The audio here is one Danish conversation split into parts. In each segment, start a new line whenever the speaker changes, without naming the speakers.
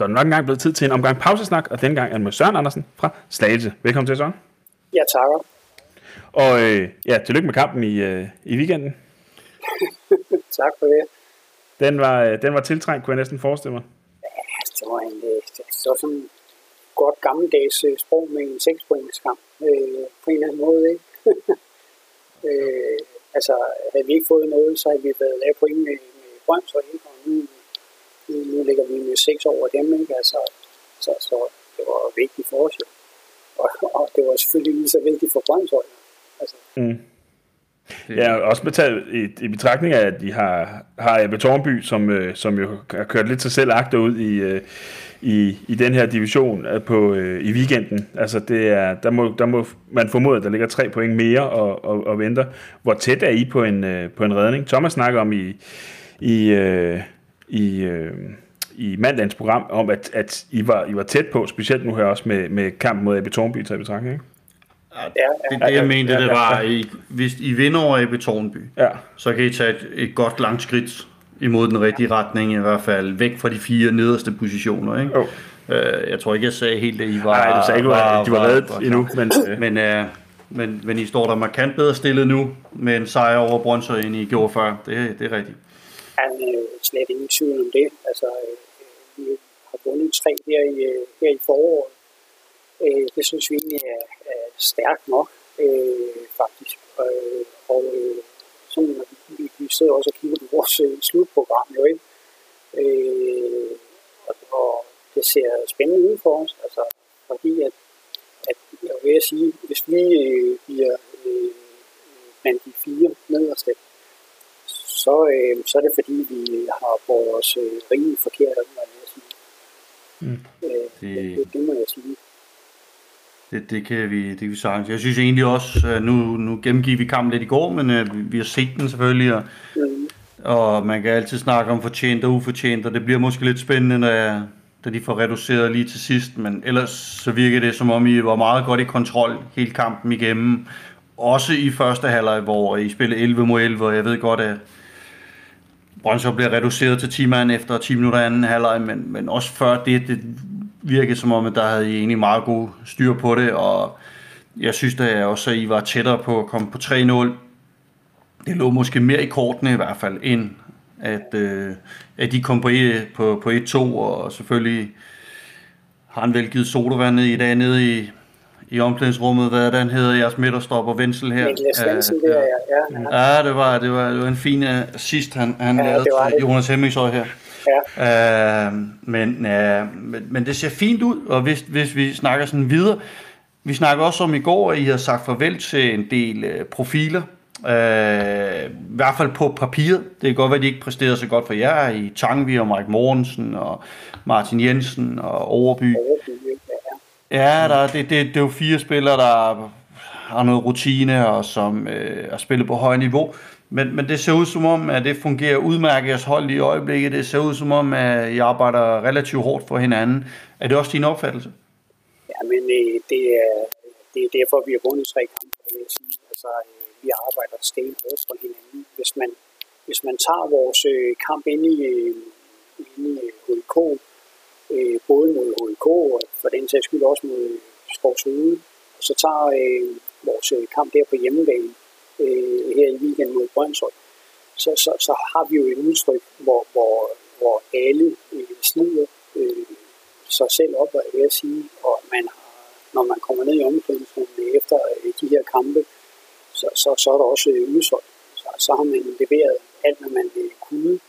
Så er det nok engang blevet tid til en omgang pausesnak, og denne gang er det med Søren Andersen fra Slagelse. Velkommen til, Søren.
Ja, takker.
Og øh, ja, tillykke med kampen i, øh, i weekenden.
tak for det.
Den var, øh, den var tiltrængt, kunne jeg næsten forestille mig.
Ja, det var, en, øh, det var sådan en godt gammeldags øh, sprog med en 6 kamp øh, på en eller anden måde. Ikke? øh, altså, havde vi ikke fået noget, så havde vi været lavet point med, med Brøndshøj, ikke? og nu, nu, nu ligger vi med 6 over dem. Ikke? Altså, så, så det var vigtigt for os. Jo. Og, og det var selvfølgelig lige så vigtigt for Brøndshøj. Altså. Mm.
Ja, også med taget i, i betragtning af, at de har, har Ebbe Tornby, som, øh, som jo har kørt lidt sig selv agter ud i, øh, i, i den her division øh, på, øh, i weekenden. Altså det er, der, må, der må man formode, at der ligger tre point mere og, og, og venter. Hvor tæt er I på en, øh, på en redning? Thomas snakker om i, i, øh, i, øh, i mandagens program, om at, at I, var, I var tæt på, specielt nu her også med, med kampen mod Ebbe Tornby til betragtning, ikke?
Ja, det, det jeg mente, det var, at hvis I vinder over Ebbe Tornby, ja. så kan I tage et, et godt langt skridt imod den rigtige retning, i hvert fald væk fra de fire nederste positioner. Ikke? Oh. Øh, jeg tror ikke, jeg sagde helt, at I var...
Nej, du sagde ikke, at de var reddet endnu.
Men, men, uh, men, men I står der markant bedre stillet nu, med en sejr over Brøndshøj, end I gjorde før. Det, det er rigtigt.
Han øh, slet ingen tvivl om det. Altså, øh, vi har vundet tre her i, øh, her i foråret. Øh, det synes vi egentlig er, er stærkt nok, øh, faktisk. Øh, og øh, sådan, vi, vi sidder også og kigger på vores øh, slutprogram, jo ikke? Øh, og, og det ser spændende ud for os, altså, fordi at, at jeg vil sige, hvis vi øh, bliver øh, blandt de fire nederste, så, øh, så er det fordi, vi har vores øh, rimelig forkert, hvad jeg sige. Mm. Øh, det, det, det må jeg sige.
Det, det, kan vi, det kan vi sagtens. Jeg synes egentlig også, at nu, nu gennemgik vi kampen lidt i går, men uh, vi, har set den selvfølgelig, og, mm. og man kan altid snakke om fortjent og ufortjent, og det bliver måske lidt spændende, når, jeg, når de får reduceret lige til sidst, men ellers så virker det som om, I var meget godt i kontrol hele kampen igennem. Også i første halvleg, hvor I spillede 11 mod 11, og jeg ved godt, at Brøndshøj bliver reduceret til 10 mand efter 10 minutter anden halvleg, men, men også før det, det virkede som om, at der havde I egentlig meget god styr på det, og jeg synes da også, at I var tættere på at komme på 3-0. Det lå måske mere i kortene i hvert fald, end at, øh, at de kom på, e, på, på 1-2, og selvfølgelig har han vel givet sodavandet i dag nede i, i omklædningsrummet, hvad den hedder, jeres midterstopper Vensel her.
Niklas Vensel, ja, ja,
ja. ja, det var, det var, det var en fin assist, han, han ja, lavede til Jonas Hemmingshøj her. Ja. Øh, men, øh, men, men det ser fint ud, og hvis, hvis vi snakker sådan videre, vi snakker også om i går, at I har sagt farvel til en del øh, profiler, øh, i hvert fald på papiret. Det kan godt være, at de ikke præsterede så godt for jer, i Tangvi og Mike Mortensen og Martin Jensen og Overby. Ja, der, det, det, det er jo fire spillere, der har noget rutine og som øh, har spillet på højt niveau. Men, men det ser ud som om, at det fungerer udmærket jeres hold i øjeblikket. Det ser ud som om, at I arbejder relativt hårdt for hinanden. Er det også din opfattelse?
Ja, men øh, det, er, det er derfor, vi har vundet tre kampe, vil jeg sige. Altså, øh, vi arbejder stenhårdt for hinanden. Hvis man, hvis man tager vores øh, kamp ind i, øh, ind i øh, HK, øh, både mod FCK, og for den sags skyld også mod Skovshude, og så tager øh, vores øh, kamp der på hjemmebane, øh, her i weekenden mod Brøndshøj, så, så, så har vi jo et udtryk, hvor, hvor, hvor alle øh, slider øh, sig selv op, og jeg sige, og man har, når man kommer ned i omklædningsrummet efter øh, de her kampe, så, så, så er der også øh, udsolgt. Så, så har man leveret alt, hvad man øh, kunne.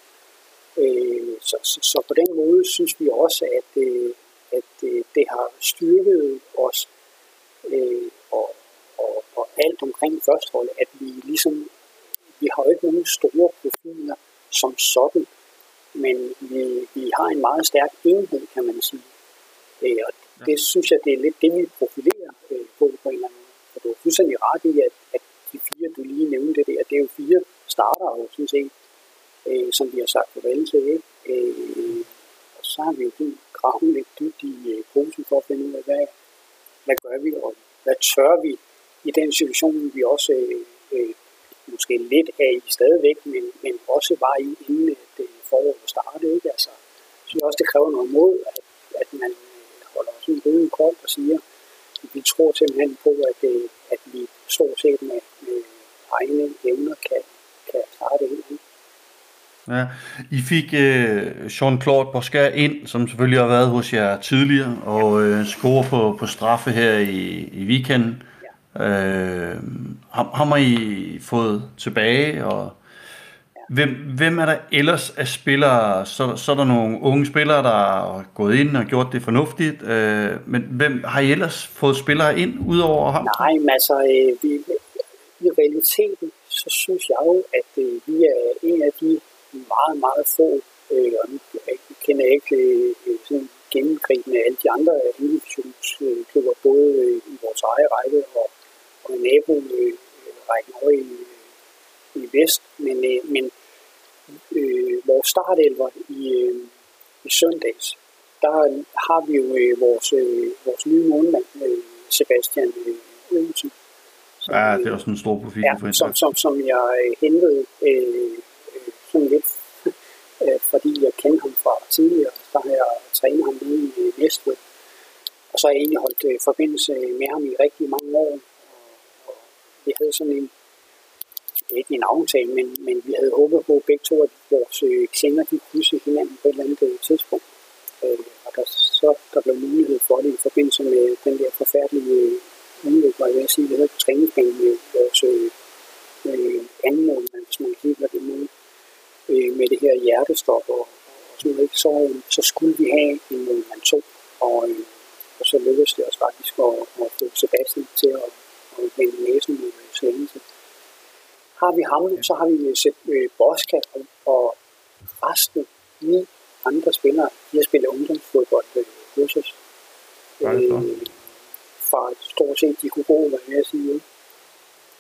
Øh, så, så, så på den måde synes vi også, at, øh, at øh, det har styrket os øh, og, og, og alt omkring førsteholdet, at vi ligesom, vi har jo ikke nogen store profiler som sådan, men vi, vi har en meget stærk enhed, kan man sige. Øh, og det ja. synes jeg, det er lidt det, vi profilerer øh, på på en eller anden måde. For du er fuldstændig ret i, at, at de fire, du lige nævnte det der, det er jo fire starter jo sådan set, øh, som vi har sagt farvel til. Ikke? Øh, så har vi jo gravet lidt dybt i øh, posen for at finde ud af, hvad, hvad gør vi, og hvad tør vi i den situation, vi også øh, øh, måske lidt af i stadigvæk, men, men også var i inden det øh, foråret startede. Ikke? Altså, så også, det kræver noget mod, at, der siger, vi tror simpelthen på, at, øh, at vi stort set med, med egne evner kan, kan klare det hele.
Ja, I fik øh, Jean-Claude Bosca ind, som selvfølgelig har været hos jer tidligere, og øh, score på, på straffe her i, i weekenden. Ja. Øh, ham, ham har I fået tilbage, og hvem, hvem er der ellers af spillere? Så, så er der nogle unge spillere, der har gået ind og gjort det fornuftigt, øh, men hvem har I ellers fået spillere ind, udover ham?
Nej, men altså, øh, vi, i realiteten, så synes jeg jo, at øh, vi er en af de meget, meget få, øh, og nu kender jeg ikke øh, sådan gennemgribende alle de andre divisionsklubber, både øh, i vores eget række og, og i naborækken over i, i vest, men, øh, men øh, vores startelver i, øh, i søndags, der har vi jo øh, vores, øh, vores nye målmand, øh, Sebastian øh, Øvelsen.
Ja, det er også en stor profil.
Ja, som, som, som jeg øh, hentede øh, sådan lidt, øh, fordi jeg kendte ham fra tidligere. Der har jeg trænet ham ude i øh, Næstved. Og så har jeg egentlig holdt øh, forbindelse øh, med ham i rigtig mange år. Og, og vi havde sådan en, det er ikke en aftale, men, men vi havde håbet på begge to, at vores øh, kender de krydse hinanden på et eller andet øh, tidspunkt. Øh, og der, så der blev mulighed for det i forbindelse med den der forfærdelige øh, ulykke, hvor jeg vil sige, vi havde på træningsbanen med vores øh, anden mål, hvis man kigger det måde øh, med det her hjertestop og, og sådan noget, så, så skulle vi have en målmand to, og, øh, og så lykkedes det os faktisk at, at få Sebastian til at, at vende næsen mod Slagelse. Har vi ham, så har vi set øh, Boska og, og resten ni andre spillere, de har spillet ungdomsfodbold øh, hos os. Øh, fra stort set de kunne gå, hvad jeg sige.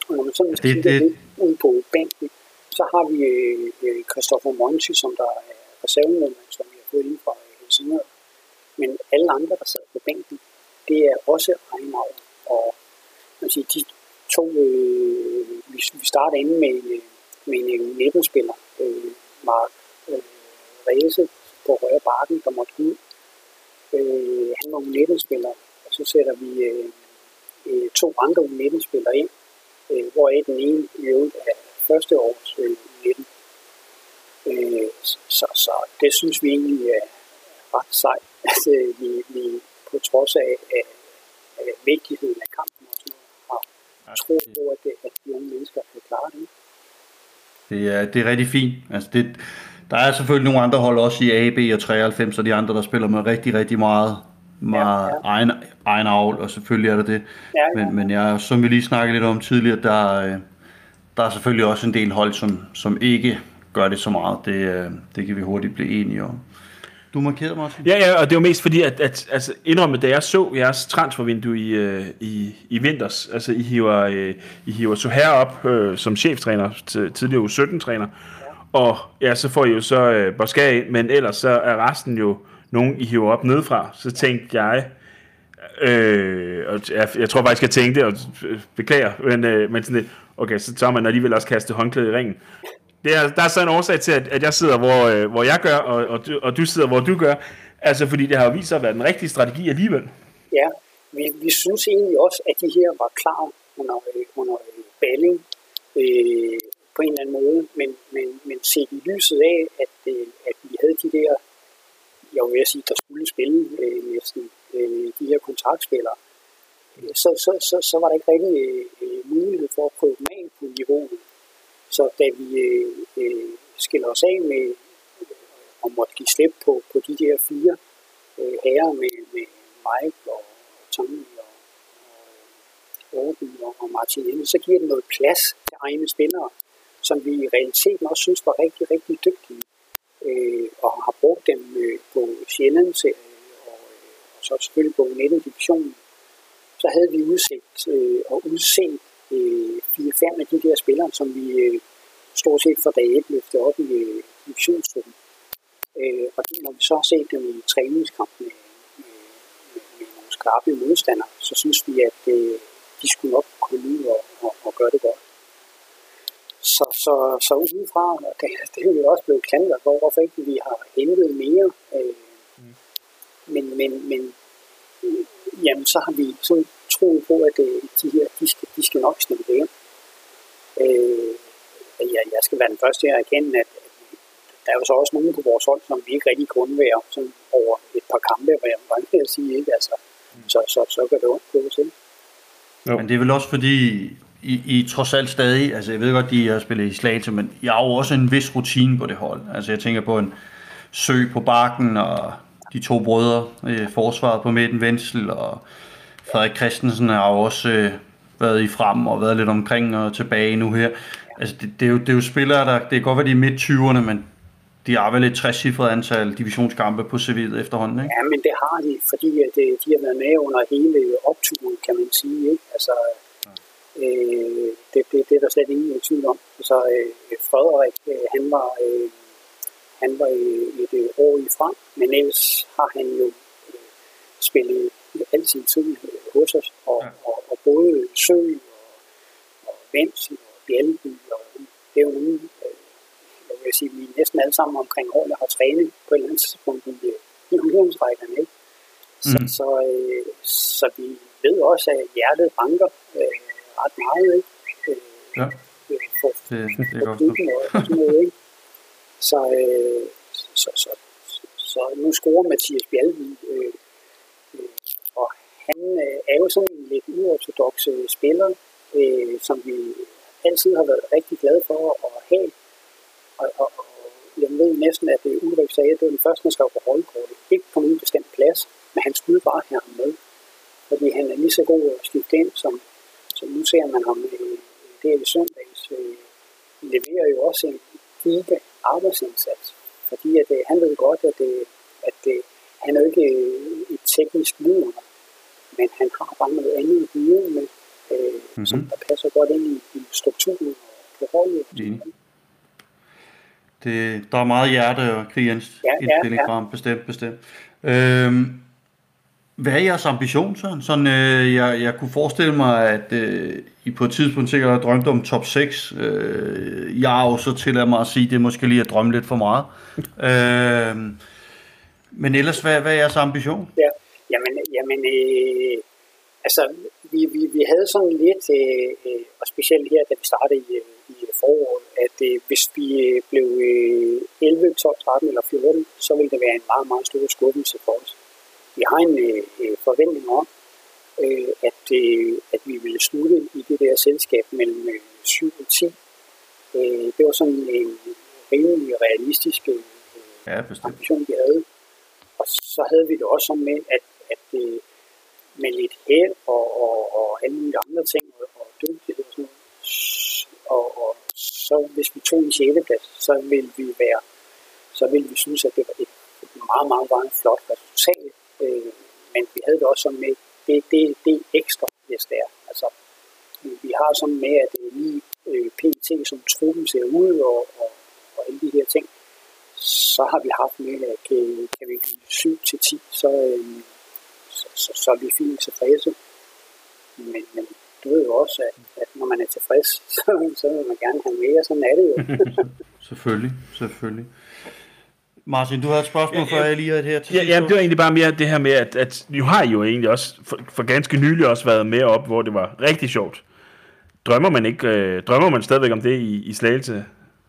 Og når man sådan det, det... lidt ud på bænken, så har vi øh, Christoffer Monti, som der er reservemedlem, som vi har fået ind fra Helsingør. Men alle andre, der sad på bænken, det er også egenavn. Og man siger, de to, øh, vi, vi starter inde med, med en øh, 19-spiller, øh, Mark øh, Ræse på højre bakken, der måtte ud. Øh, han var 19-spiller, og så sætter vi øh, øh, to andre 19-spillere ind, øh, hvor den ene i øvrigt er første års øh, 19. Øh, så, så det synes vi egentlig er ret sejt, at øh, vi, vi på trods af, af, af vigtigheden af kampen også har tro på, at, det, at de unge mennesker kan klare det.
Det er, det er rigtig fint. Altså det, der er selvfølgelig nogle andre hold også i AB og 93 og de andre, der spiller med rigtig, rigtig meget, meget ja, ja. Egen, egen avl, og selvfølgelig er der det. Ja, ja. Men, men jeg, som vi lige snakkede lidt om tidligere, der, øh, der er selvfølgelig også en del hold, som, som ikke gør det så meget. Det, øh, det kan vi hurtigt blive enige om. Du markerede, Martin?
Ja, ja, og det var mest fordi, at, at altså, indrømme, da jeg så jeres transfervindue i, øh, i, i vinters, altså I hiver, øh, I hiver så her op øh, som cheftræner, tidligere U17-træner, og ja, så får I jo så øh, Boska ind, men ellers så er resten jo nogen, I hiver op nedefra. Så tænkte jeg, øh, og jeg, jeg tror faktisk, jeg tænkte, og beklager, men, øh, men sådan lidt, okay, så tager man alligevel også kaste håndklæde i ringen. Det er, der er så en årsag til, at, at jeg sidder, hvor, øh, hvor jeg gør, og, og, du, og du sidder, hvor du gør. Altså, fordi det har jo vist sig at være den rigtige strategi alligevel.
Ja, vi, vi synes egentlig også, at de her var klar under, under balling øh, på en eller anden måde, men, men, men set i lyset af, at, øh, at vi havde de der, jeg vil sige, der skulle spille øh, næsten øh, de her kontraktspillere, så, så, så, så var der ikke rigtig øh, øh, mulighed for at prøve dem af på niveauet. Så da vi øh, øh skiller os af med øh, og måtte give slip på, på de der fire øh, herrer med, med Mike og Tommy og, og øh, Orden og, og Martin Jensen, så giver det noget plads til egne spillere, som vi i realiteten også synes var rigtig, rigtig dygtige. Øh, og har brugt dem øh, på Sjællands og, øh, og så selvfølgelig på 19 divisionen så havde vi udsigt øh, og udset øh, 4-5 af de der spillere, som vi øh, stort set fra dag 1 løftede op i øh, divisionsgruppen. Øh, og når vi så har set dem i træningskamp med, med, med, med nogle skarpe modstandere, så synes vi, at øh, de skulle nok komme ud og, og, og gøre det godt. Så, så, så udenfra, og det, det er jo også blevet klandret for, hvorfor ikke vi har hentet mere. Øh, mm. men, men, men jamen så har vi sådan troet på, at øh, de her, de skal, de skal nok stille det ind. Øh, jeg, jeg skal være den første til at erkende, at der er jo så også nogen på vores hold, som vi ikke rigtig kunne være sådan over et par kampe, hvor jeg bare kan sige, ikke? Altså, så, så, så kan det ondt til.
Jo. Men det er vel også fordi, I, I trods alt stadig, altså jeg ved godt, de har spillet i Slagelse, men jeg har jo også en vis rutine på det hold. Altså jeg tænker på en sø på bakken, og de to brødre, øh, forsvaret på midten, Vendsel og Frederik Christensen har jo også øh, været i frem og været lidt omkring og tilbage nu her. Altså det, det, er, jo, det er jo spillere, der, det kan godt være, de er midt 20'erne, men de har vel et 60-cifret antal divisionskampe på CV'et efterhånden, ikke?
Ja, men det har de, fordi at, øh, de har været med under hele opturen, kan man sige. Ikke? Altså, øh, det, det, det er der slet ingen tvivl om. Altså, øh, Frederik, øh, han var, øh, han var et, et år i frem, men ellers har han jo øh, spillet al sin tid hos os, og, ja. og, og både Sø og, og Vensen og Bjelby, og det er jo nogen, øh, jeg vil sige, vi næsten alle sammen omkring årene har trænet på et eller andet tidspunkt i, øh, i ungdomsrækkerne, ikke? Så, mm. så, øh, så vi ved også, at hjertet banker øh, ret meget, ikke? Øh, ja. For, for, det, det er for klubben og sådan noget, ikke? Så, øh, så, så, så, så nu scorer Mathias Bjalvi, øh, øh, og han øh, er jo sådan en lidt uortodox øh, spiller, øh, som vi altid har været rigtig glade for at have. Og, og, og jeg ved næsten, at det Ulrik sagde, at det var den første, man skrev på holdkortet. Ikke på nogen bestemt plads, men han skulle bare have ham med. Fordi han er lige så god at skifte ind, som, som nu ser man ham øh, det i søndags. Øh, leverer jo også en giga arbejdsindsats. Fordi at, øh, han ved godt, at, øh, at, at øh, han er ikke et teknisk lur, men han har bare noget andet viden med, øh, mm-hmm. som der passer godt ind i, i strukturen på holdet. Mm.
Det, der er meget hjerte og krigens ja, indstilling ja, ja. bestemt, bestemt. Øhm, hvad er jeres ambition, så? Sådan, øh, jeg, jeg kunne forestille mig, at øh, I på et tidspunkt sikkert har drømt om top 6. Øh, jeg har jo så tilladt mig at sige, at det måske lige at drømme lidt for meget. øh, men ellers, hvad, hvad er jeres ambition?
Ja, jamen, jamen øh, altså, vi, vi, vi havde sådan lidt, øh, øh og specielt her, da vi startede i, øh, i foråret, at øh, hvis vi øh, blev øh, 11, 12, 13 eller 14, så ville det være en meget, meget stor skuffelse for os vi har en øh, øh, forventning om, øh, at, øh, at vi ville slutte i det der selskab mellem øh, 7 og 10. Øh, det var sådan en rimelig realistisk øh, ja, ambition, vi havde. Og så havde vi det også sådan med, at, at øh, med lidt held og, og, og alle mulige andre ting og, og dygtighed og sådan noget, og, og så hvis vi tog en 6. plads, så ville vi være, så ville vi synes, at det var et meget, meget, meget flot resultat Øh, men vi havde det også sådan med, det, det, det ekstra, hvis det er. Altså, vi har sådan med, at det er lige øh, PT, som truppen ser ud, og, og, og alle de her ting. Så har vi haft med, at kan, kan vi blive 7 til 10, så, øh, så, så, så er vi fint tilfredse. Men, men du ved jo også, at, at når man er tilfreds, så, så vil man gerne have mere. Sådan er det jo.
selvfølgelig, selvfølgelig. Martin, du har et spørgsmål, før jeg lige er her til
ja, ja, det var egentlig bare mere det her med, at, at du har jo egentlig også for, for ganske nylig også været med op, hvor det var rigtig sjovt. Drømmer man ikke, øh, drømmer man stadigvæk om det i, i Slagelse?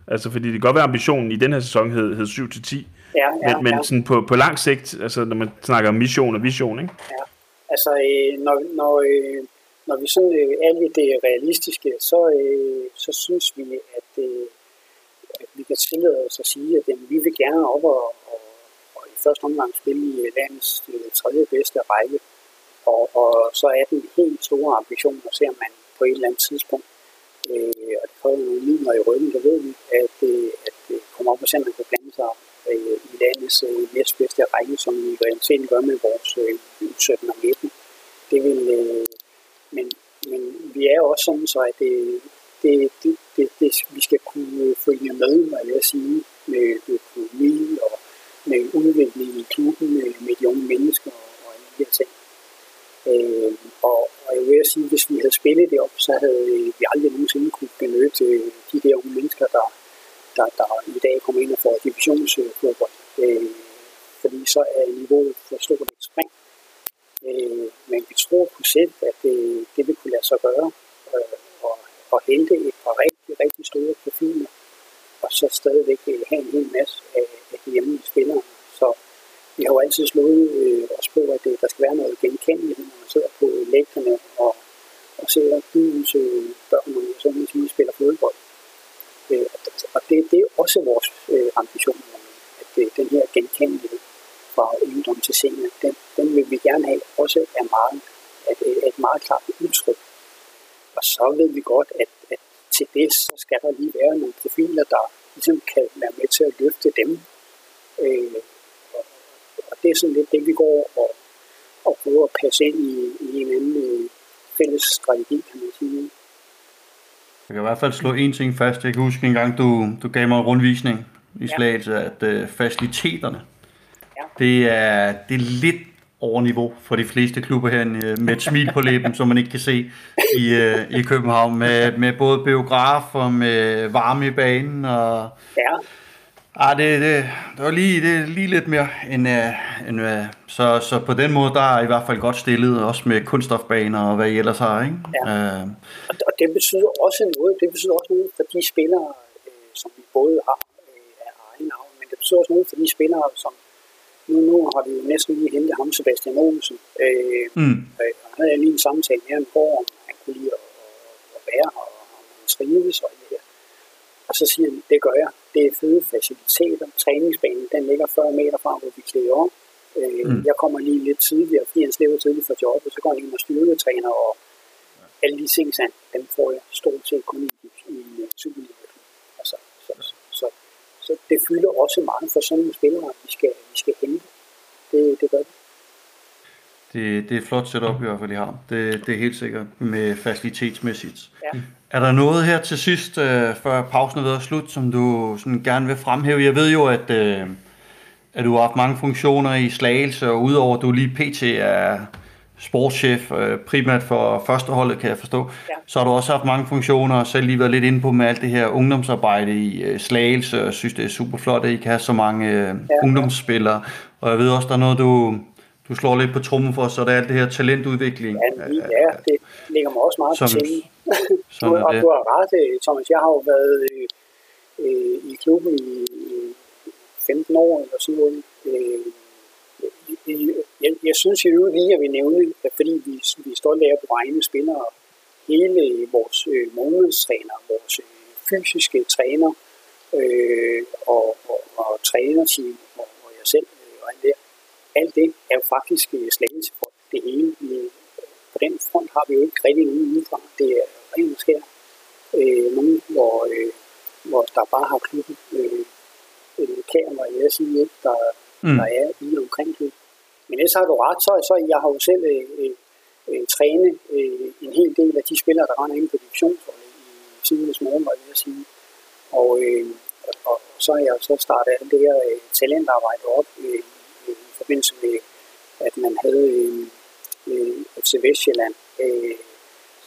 Altså, fordi det kan godt være ambitionen i den her sæson hed, hed 7-10, ja, ja, men, men ja. sådan på, på lang sigt, altså når man snakker om mission og vision, ikke?
Ja, altså øh, når, når, øh, når vi sådan øh, er lidt realistiske, så, øh, så synes vi, at øh, kan tillade os at sige, at jamen, vi vil gerne op og, og, og i første omgang spille i landets øh, tredje bedste række. Og, og så er den helt store ambition at se, om man på et eller andet tidspunkt, øh, og det kræver nogle midler i ryggen, det ved vi, at, øh, at øh, komme op og se, om man kan blande sig øh, i landets øh, næstbedste række, som vi i realiteten gør med vores øh, 17 og 19. Det vil, øh, men, men vi er også sådan, så at det, det, det, det, det, vi skal kunne følge med, hvad jeg sige, med økonomi og med udvikling i klubben med, med de unge mennesker og, og alle de her ting. Øh, og, og jeg vil sige, hvis vi havde spillet det op, så havde øh, vi aldrig nogensinde kunne benytte de der unge mennesker, der, der, der i dag kommer ind og får divisionsfodbold. Øh, fordi så er niveauet for stort et spring. Øh, men vi tror på selv, at det, det vil kunne lade sig gøre øh, og, og hente et par rigtig, rigtig store profiler, og så stadigvæk øh, have en hel masse af, af de hjemme spillere. Så vi har jo altid slået øh, os på, at det, der skal være noget genkendeligt, når man sidder på øh, lægterne og, og ser byens øh, børn, og så man sige, spiller fodbold. Øh, og det, det er også vores øh, ambition, at øh, den her genkendelighed fra ungdom til senior, den, den vil vi gerne have også er meget, at, et meget klart udtryk. Og så ved vi godt, at, at til det, så skal der lige være nogle profiler, der ligesom kan være med til at løfte dem. Øh, og, og det er sådan lidt det, vi går og, og prøver at passe ind i, i en anden øh, fælles strategi, kan man sige.
Jeg kan i hvert fald slå en ting fast. Jeg kan huske en gang, du, du gav mig en rundvisning i slagelse, ja. at øh, faciliteterne, ja. det, er, det er lidt over niveau for de fleste klubber her med et smil på læben, som man ikke kan se i, øh, i København, med, med både biograf og med varme i banen. Og,
ja.
Ah, det, det, det var lige, det lige lidt mere end, uh, end uh, så, så på den måde, der er i hvert fald godt stillet, også med kunststofbaner og hvad I ellers har, ikke?
Ja. Uh, og det betyder også noget, det betyder også noget for de spillere, øh, som vi både har øh, af egen navn, men det betyder også noget for de spillere, som nu, nu har vi jo næsten lige hentet ham, Sebastian Olsen. Øh, mm. øh, og havde jeg lige en samtale med ham på, om han kunne lide at, at være her, og om han trives og det her. Og så siger han, det gør jeg. Det er fede faciliteter. Træningsbanen, den ligger 40 meter fra, hvor vi klæder om. Øh, mm. Jeg kommer lige lidt tidligere, fordi han slæver tidligt fra jobbet, så går han ind og styrketræner, og alle de ting, han, dem får jeg stort set kun i, i, i Superliga. Altså, så, så, så, så det fylder også meget for sådan spillere, at vi skal, vi skal hente. Det, det gør det.
Det, det er flot setup i hvert fald, I har. Det, det er helt sikkert med facilitetsmæssigt. Ja. Er der noget her til sidst, øh, før pausen er ved at slutte, som du sådan gerne vil fremhæve? Jeg ved jo, at, øh, at du har haft mange funktioner i Slagelse, og udover at du lige pt. er sportschef, øh, primært for førsteholdet, kan jeg forstå, ja. så har du også haft mange funktioner, og selv lige været lidt inde på med alt det her ungdomsarbejde i øh, Slagelse, og jeg synes, det er super flot, at I kan have så mange øh, ja. ungdomsspillere. Og jeg ved også, der er noget, du, du slår lidt på trummen for, så der er alt det her talentudvikling.
Ja, ja det ligger mig også meget som, på du, og du har ret, øh, Thomas. Jeg har jo været øh, øh, i klubben i 15 år eller sådan noget. Øh, jeg, jeg synes jo lige, at vi nævne, at fordi vi, vi er stolte af på vegne spillere, hele vores øh, månedstræner, vores øh, fysiske træner øh, og, og, og trænerteam og, og jeg selv øh, og alt det, alt det er jo faktisk øh, slagelse for det hele. Vi, på den front har vi jo ikke rigtig nogen udefra. Det er rent skær. Øh, nogen, hvor, øh, hvor der bare har klubben øh, øh, kamera, jeg siger der, mm. der er i omkring klubben. Men ellers har du ret, så, så jeg har jo selv øh, øh, øh, trænet øh, en hel del af de spillere, der render inde på divisionsholdet i øh, tidens morgen, var jeg at sige. Og, øh, og så har jeg så startet alt det her øh, talentarbejde op øh, øh i forbindelse med, at man havde øh, øh, FC Vestjylland. Øh,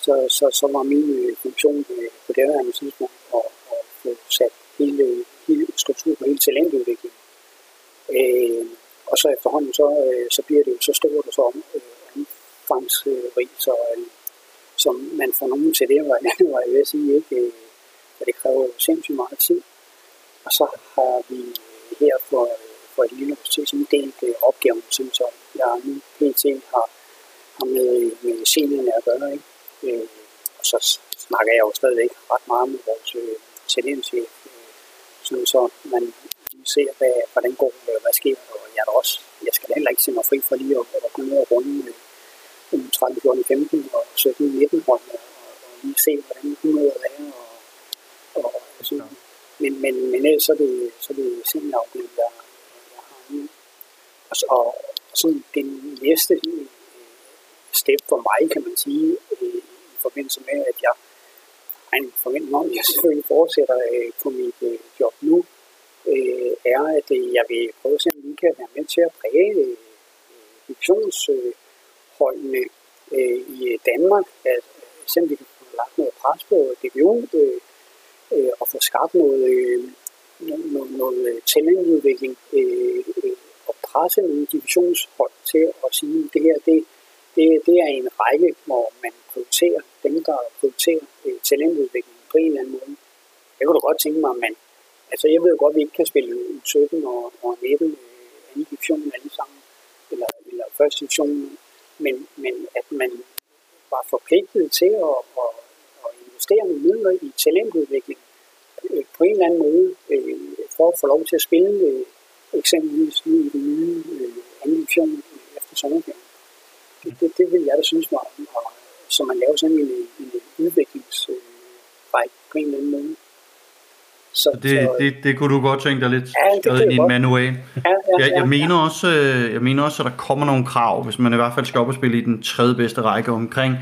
så, så, så var min øh, funktion øh, på det her tidspunkt at, at få sat hele, hele struktur på hele talentudviklingen. Øh, og så efterhånden, så, øh, så bliver det jo så stort og så øh, omfangsrigt, så, øh, som man får nogen til det, var, var jeg ved at sige, ikke? Øh, det kræver sindssygt meget tid. Og så har vi her for, for et lille universitet sådan delt øh, opgaven, som så jeg nu pt. har, har med, med seniorerne at gøre. Ikke? Øh, og så snakker jeg jo stadigvæk ret meget med vores øh, talentchef, øh, sådan så man analysere, hvad, hvordan går det, hvad sker der, og jeg, er der også, jeg skal heller ikke se mig fri for lige at, at gå ned og runde med 13, 14, 15 og 17, 19 hold, og, og lige se, hvordan humøret er, og, og, og sådan. Men, men, men ellers så er det, så er det seniorafdeling, jeg, jeg har nu. Og, så, og sådan den næste øh, step for mig, kan man sige, øh, i forbindelse med, at jeg har en forventning om, at jeg selvfølgelig fortsætter øh, på mit øh, job nu, øh, er, at øh, jeg vil prøve at se, om vi kan være med til at præge øh, divisionsholdene øh, i Danmark, at se om vi kan få lagt noget pres på DBU og få skabt noget, noget, noget talentudvikling og presse nogle divisionshold til at sige, at det her det, det, det er en række, hvor man prioriterer dem, der prioriterer talentudvikling på en eller anden måde. Det kunne da godt tænke mig, men altså jeg ved jo godt, at vi ikke kan spille U17 og, og 19 øh, anden division alle sammen, eller, eller første division, men, men at man var forpligtet til at, at, at investere nogle midler i talentudvikling øh, på en eller anden måde, øh, for at få lov til at spille øh, eksempelvis nu i den nye øh, anden division øh, efter sommerferien. Det, det, det vil jeg da synes var, var så man laver sådan en, en udviklingsrække øh, på en eller anden måde.
Så, det, så, det, det kunne du godt tænke dig lidt ja, skrevet ind i en manual. Ja, ja, jeg, jeg, ja, mener ja. Også, øh, jeg mener også, at der kommer nogle krav, hvis man i hvert fald skal op og spille i den tredje bedste række omkring.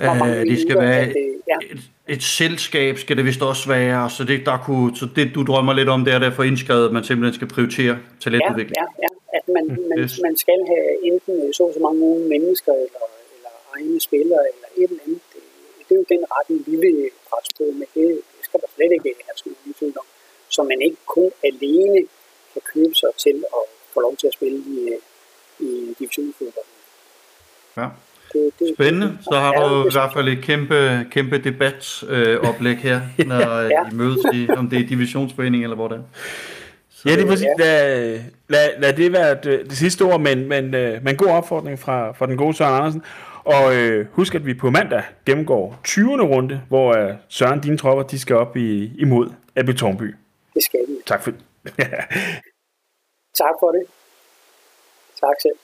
Ja, øh, det skal være det, ja. et, et selskab, skal det vist også være, så det, der kunne, så det du drømmer lidt om, det er derfor indskrevet, at man simpelthen skal prioritere talentudvikling.
Ja, ja, ja. at man, man, yes. man skal have enten så så mange unge mennesker, eller, eller egne spillere, eller et eller andet. Det, det er jo den retning, vi vil presse på med det skal der slet ikke have nogen tvivl om. Så man ikke kun alene kan købe sig til at få lov til at spille i, i divisionsfodbold.
Ja. Det, det, Spændende. Så har du i hvert fald et kæmpe, kæmpe debatoplæg øh, her, når ja. I mødes i, om det er divisionsforening eller hvor det er.
Så, ja, det er præcis. Lad, lad, lad det være det, det sidste ord, men, men, øh, men god opfordring fra, fra den gode Søren Andersen. Og øh, husk, at vi på mandag gennemgår 20. runde, hvor øh, Søren, dine tropper, de skal op i, imod Abby Tornby.
Det skal vi.
Tak for
Tak for det. Tak selv.